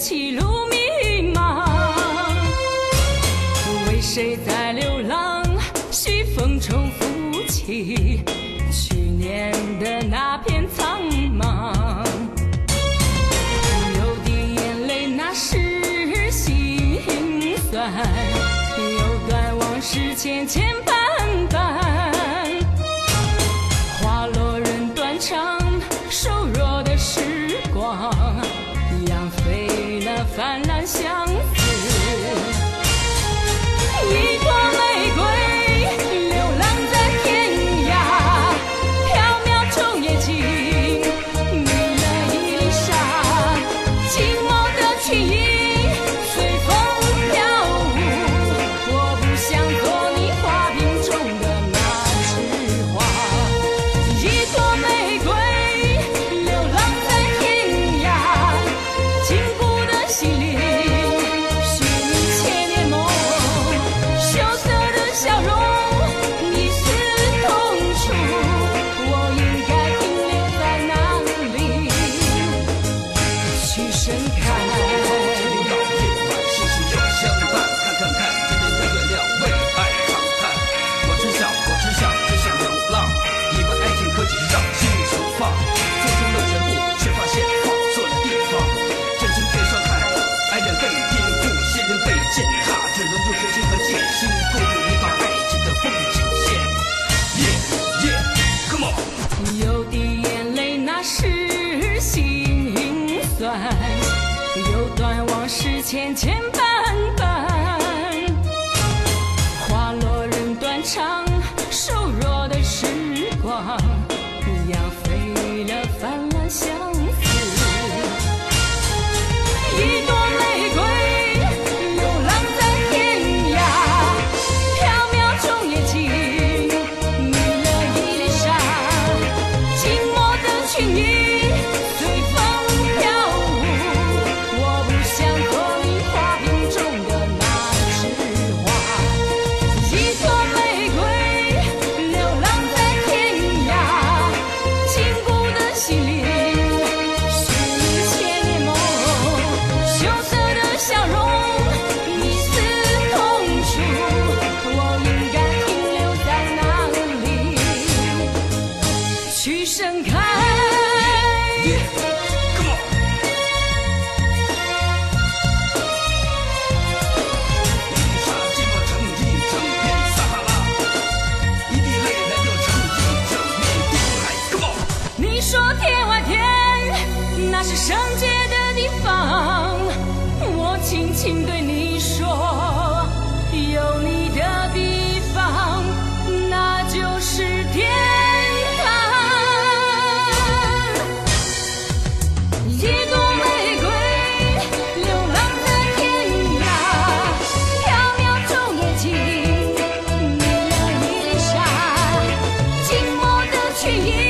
歧路迷茫。为谁在流浪？西风中复起，去年的那片苍茫。有滴眼泪，那是心酸；有段往事，千千。泛滥相是千千百那是圣洁的地方我轻轻对你说有你的地方那就是天堂。一朵玫瑰流浪在天涯飘渺中远迷你留下寂寞的去影